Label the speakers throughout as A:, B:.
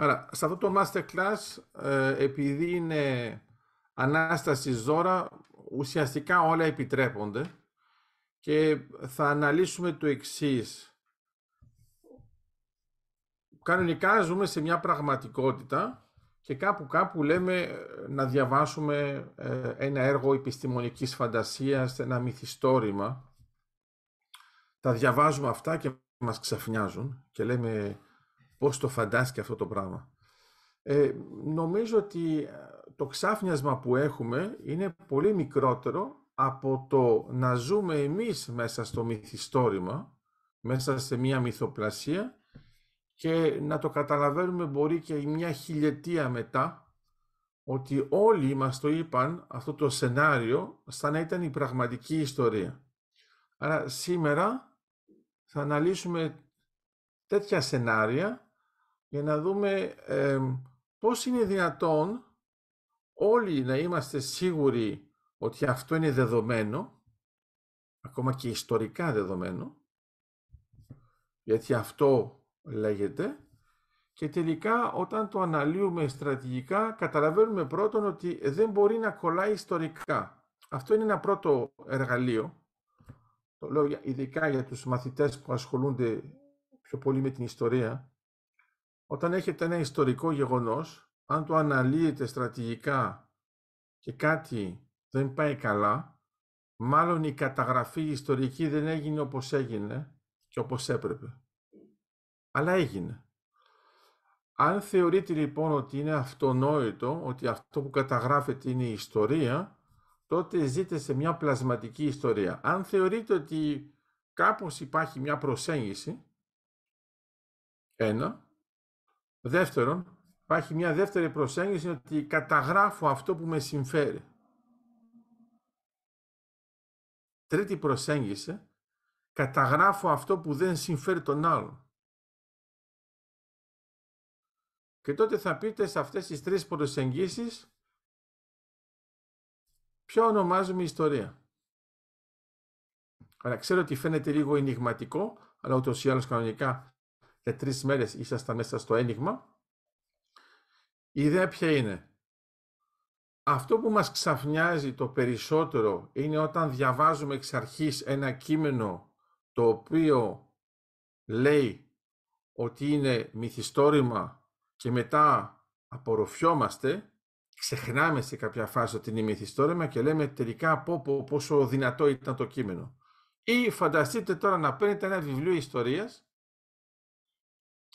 A: Άρα, σε αυτό το masterclass, ε, επειδή είναι ανάσταση ζώρα, ουσιαστικά όλα επιτρέπονται και θα αναλύσουμε το εξής. Κανονικά ζούμε σε μια πραγματικότητα και κάπου κάπου λέμε ε, να διαβάσουμε ε, ένα έργο επιστημονικής φαντασίας, ένα μυθιστόρημα. Τα διαβάζουμε αυτά και μας ξαφνιάζουν και λέμε πώς το φαντάστηκε αυτό το πράγμα. Ε, νομίζω ότι ε, το ξάφνιασμα που έχουμε είναι πολύ μικρότερο από το να ζούμε εμείς μέσα στο μυθιστόρημα, μέσα σε μια μυθοπλασία και να το καταλαβαίνουμε μπορεί και μια χιλιετία μετά ότι όλοι μας το είπαν αυτό το σενάριο σαν να ήταν η πραγματική ιστορία. Άρα σήμερα θα αναλύσουμε τέτοια σενάρια για να δούμε πώς είναι δυνατόν όλοι να είμαστε σίγουροι ότι αυτό είναι δεδομένο, ακόμα και ιστορικά δεδομένο, γιατί αυτό λέγεται, και τελικά όταν το αναλύουμε στρατηγικά καταλαβαίνουμε πρώτον ότι δεν μπορεί να κολλάει ιστορικά. Αυτό είναι ένα πρώτο εργαλείο, το λέω ειδικά για τους μαθητές που ασχολούνται πιο πολύ με την ιστορία, όταν έχετε ένα ιστορικό γεγονός, αν το αναλύετε στρατηγικά και κάτι δεν πάει καλά, μάλλον η καταγραφή ιστορική δεν έγινε όπως έγινε και όπως έπρεπε. Αλλά έγινε. Αν θεωρείτε λοιπόν ότι είναι αυτονόητο, ότι αυτό που καταγράφεται είναι η ιστορία, τότε ζείτε σε μια πλασματική ιστορία. Αν θεωρείτε ότι κάπως υπάρχει μια προσέγγιση, ένα, Δεύτερον, υπάρχει μια δεύτερη προσέγγιση ότι καταγράφω αυτό που με συμφέρει. Τρίτη προσέγγιση, καταγράφω αυτό που δεν συμφέρει τον άλλον. Και τότε θα πείτε σε αυτές τις τρεις προσεγγίσεις ποιο ονομάζουμε ιστορία. Αλλά ξέρω ότι φαίνεται λίγο ενηγματικό, αλλά ούτως ή άλλως κανονικά για τρεις μέρες ήσασταν μέσα στο ένιγμα. Η ιδέα ποια είναι; Αυτό που μας ξαφνιάζει το περισσότερο είναι όταν διαβάζουμε εξ αρχής ένα κείμενο το οποίο λέει ότι είναι μυθιστόρημα και μετά απορροφιόμαστε, ξεχνάμε σε κάποια φάση ότι είναι μυθιστόρημα και λέμε τελικά πω, πόσο δυνατό ήταν το κείμενο. Ή φανταστείτε τώρα να παίρνετε ένα βιβλίο ιστορίας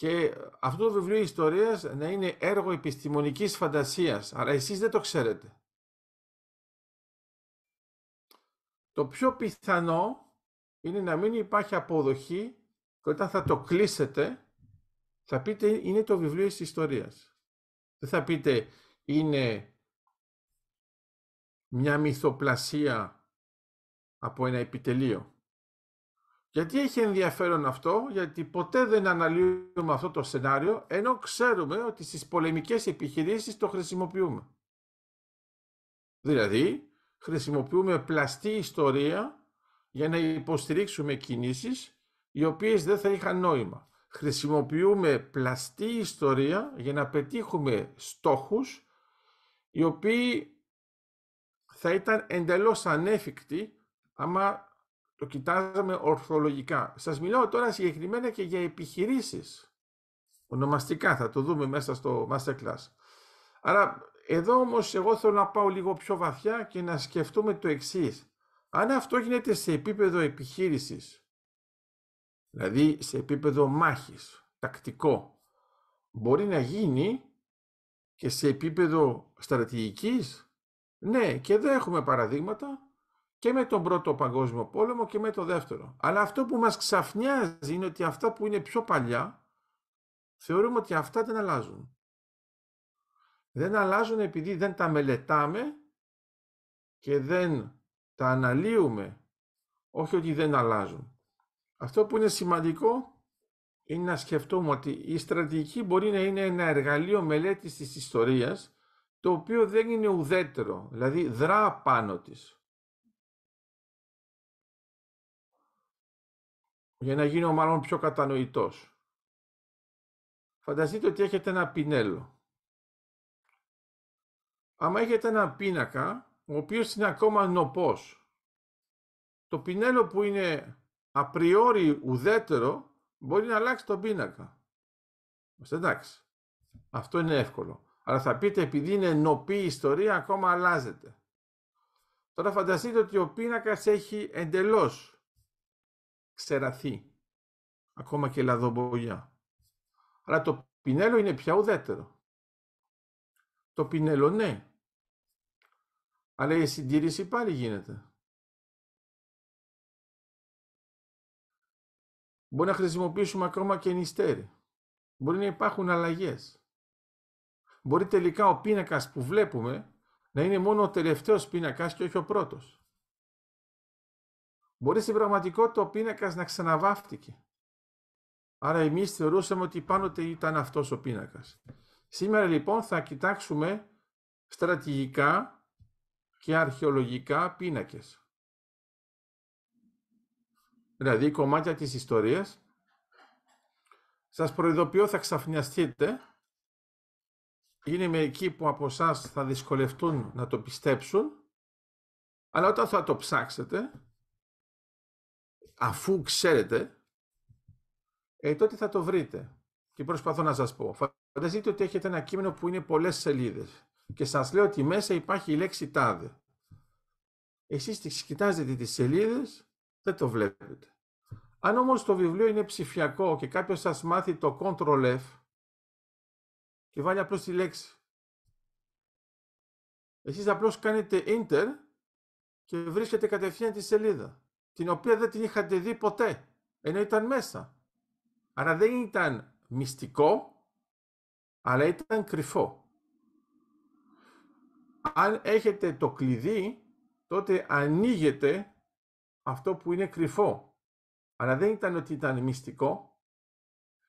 A: και αυτό το βιβλίο ιστορίας να είναι έργο επιστημονικής φαντασίας, αλλά εσείς δεν το ξέρετε. Το πιο πιθανό είναι να μην υπάρχει αποδοχή και όταν θα το κλείσετε θα πείτε είναι το βιβλίο της ιστορίας. Δεν θα πείτε είναι μια μυθοπλασία από ένα επιτελείο. Γιατί έχει ενδιαφέρον αυτό, γιατί ποτέ δεν αναλύουμε αυτό το σενάριο, ενώ ξέρουμε ότι στις πολεμικές επιχειρήσεις το χρησιμοποιούμε. Δηλαδή, χρησιμοποιούμε πλαστή ιστορία για να υποστηρίξουμε κινήσεις οι οποίες δεν θα είχαν νόημα. Χρησιμοποιούμε πλαστή ιστορία για να πετύχουμε στόχους οι οποίοι θα ήταν εντελώς ανέφικτοι άμα το κοιτάζαμε ορθολογικά. Σας μιλάω τώρα συγκεκριμένα και για επιχειρήσεις. Ονομαστικά θα το δούμε μέσα στο Masterclass. Άρα εδώ όμως εγώ θέλω να πάω λίγο πιο βαθιά και να σκεφτούμε το εξής. Αν αυτό γίνεται σε επίπεδο επιχείρησης, δηλαδή σε επίπεδο μάχης, τακτικό, μπορεί να γίνει και σε επίπεδο στρατηγικής. Ναι, και εδώ έχουμε παραδείγματα και με τον πρώτο παγκόσμιο πόλεμο και με το δεύτερο. Αλλά αυτό που μας ξαφνιάζει είναι ότι αυτά που είναι πιο παλιά θεωρούμε ότι αυτά δεν αλλάζουν. Δεν αλλάζουν επειδή δεν τα μελετάμε και δεν τα αναλύουμε, όχι ότι δεν αλλάζουν. Αυτό που είναι σημαντικό είναι να σκεφτούμε ότι η στρατηγική μπορεί να είναι ένα εργαλείο μελέτης της ιστορίας το οποίο δεν είναι ουδέτερο, δηλαδή δρά πάνω της. Για να γίνω μάλλον πιο κατανοητός. Φανταστείτε ότι έχετε ένα πινέλο. Άμα έχετε ένα πίνακα, ο οποίος είναι ακόμα νοπός, το πινέλο που είναι απριόρι ουδέτερο, μπορεί να αλλάξει τον πίνακα. Εντάξει. Αυτό είναι εύκολο. Αλλά θα πείτε επειδή είναι νοπή η ιστορία ακόμα αλλάζεται. Τώρα φανταστείτε ότι ο πίνακας έχει εντελώς ξεραθεί. Ακόμα και λαδομπογιά. Αλλά το πινέλο είναι πια ουδέτερο. Το πινέλο ναι. Αλλά η συντήρηση πάλι γίνεται. Μπορεί να χρησιμοποιήσουμε ακόμα και νηστέρι. Μπορεί να υπάρχουν αλλαγές. Μπορεί τελικά ο πίνακας που βλέπουμε να είναι μόνο ο τελευταίος πίνακας και όχι ο πρώτος. Μπορεί στην πραγματικότητα ο πίνακας να ξαναβάφτηκε. Άρα εμείς θεωρούσαμε ότι πάντοτε ήταν αυτός ο πίνακας. Σήμερα λοιπόν θα κοιτάξουμε στρατηγικά και αρχαιολογικά πίνακες. Δηλαδή κομμάτια της ιστορίας. Σας προειδοποιώ θα ξαφνιαστείτε. Είναι μερικοί που από εσάς θα δυσκολευτούν να το πιστέψουν. Αλλά όταν θα το ψάξετε, αφού ξέρετε, ε, τότε θα το βρείτε. Και προσπαθώ να σας πω. Φανταστείτε ότι έχετε ένα κείμενο που είναι πολλές σελίδες και σας λέω ότι μέσα υπάρχει η λέξη τάδε. Εσείς κοιτάζετε τις σελίδες, δεν το βλέπετε. Αν όμως το βιβλίο είναι ψηφιακό και κάποιος σας μάθει το Ctrl F και βάλει απλώς τη λέξη. Εσείς απλώς κάνετε Enter και βρίσκετε κατευθείαν τη σελίδα, την οποία δεν την είχατε δει ποτέ, ενώ ήταν μέσα. Άρα δεν ήταν μυστικό, αλλά ήταν κρυφό. Αν έχετε το κλειδί, τότε ανοίγετε αυτό που είναι κρυφό. Αλλά δεν ήταν ότι ήταν μυστικό.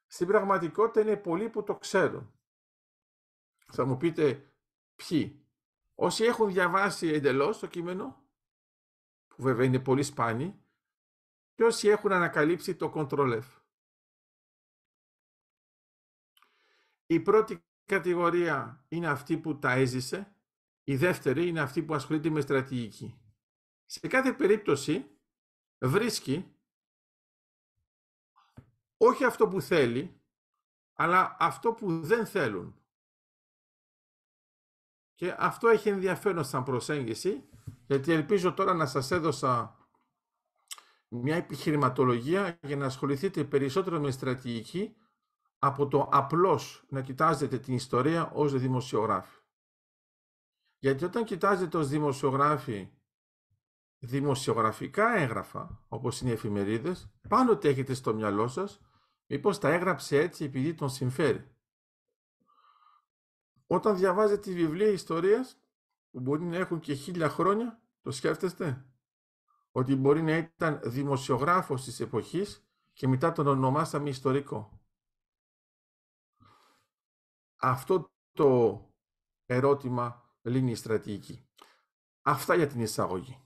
A: Στην πραγματικότητα είναι πολλοί που το ξέρουν. Θα μου πείτε ποιοι. Όσοι έχουν διαβάσει εντελώς το κείμενο, που βέβαια είναι πολύ σπάνιοι, και όσοι έχουν ανακαλύψει το Ctrl F. Η πρώτη κατηγορία είναι αυτή που τα έζησε, η δεύτερη είναι αυτή που ασχολείται με στρατηγική. Σε κάθε περίπτωση βρίσκει όχι αυτό που θέλει, αλλά αυτό που δεν θέλουν. Και αυτό έχει ενδιαφέρον σαν προσέγγιση, γιατί ελπίζω τώρα να σας έδωσα μια επιχειρηματολογία για να ασχοληθείτε περισσότερο με στρατηγική από το απλώς να κοιτάζετε την ιστορία ως δημοσιογράφοι. Γιατί όταν κοιτάζετε ως δημοσιογράφοι δημοσιογραφικά έγγραφα, όπως είναι οι εφημερίδες, πάντοτε έχετε στο μυαλό σας μήπως τα έγραψε έτσι επειδή τον συμφέρει. Όταν διαβάζετε βιβλία ιστορίας, που μπορεί να έχουν και χίλια χρόνια, το σκέφτεστε, ότι μπορεί να ήταν δημοσιογράφος της εποχής και μετά τον ονομάσαμε ιστορικό. Αυτό το ερώτημα λύνει η στρατηγική. Αυτά για την εισαγωγή.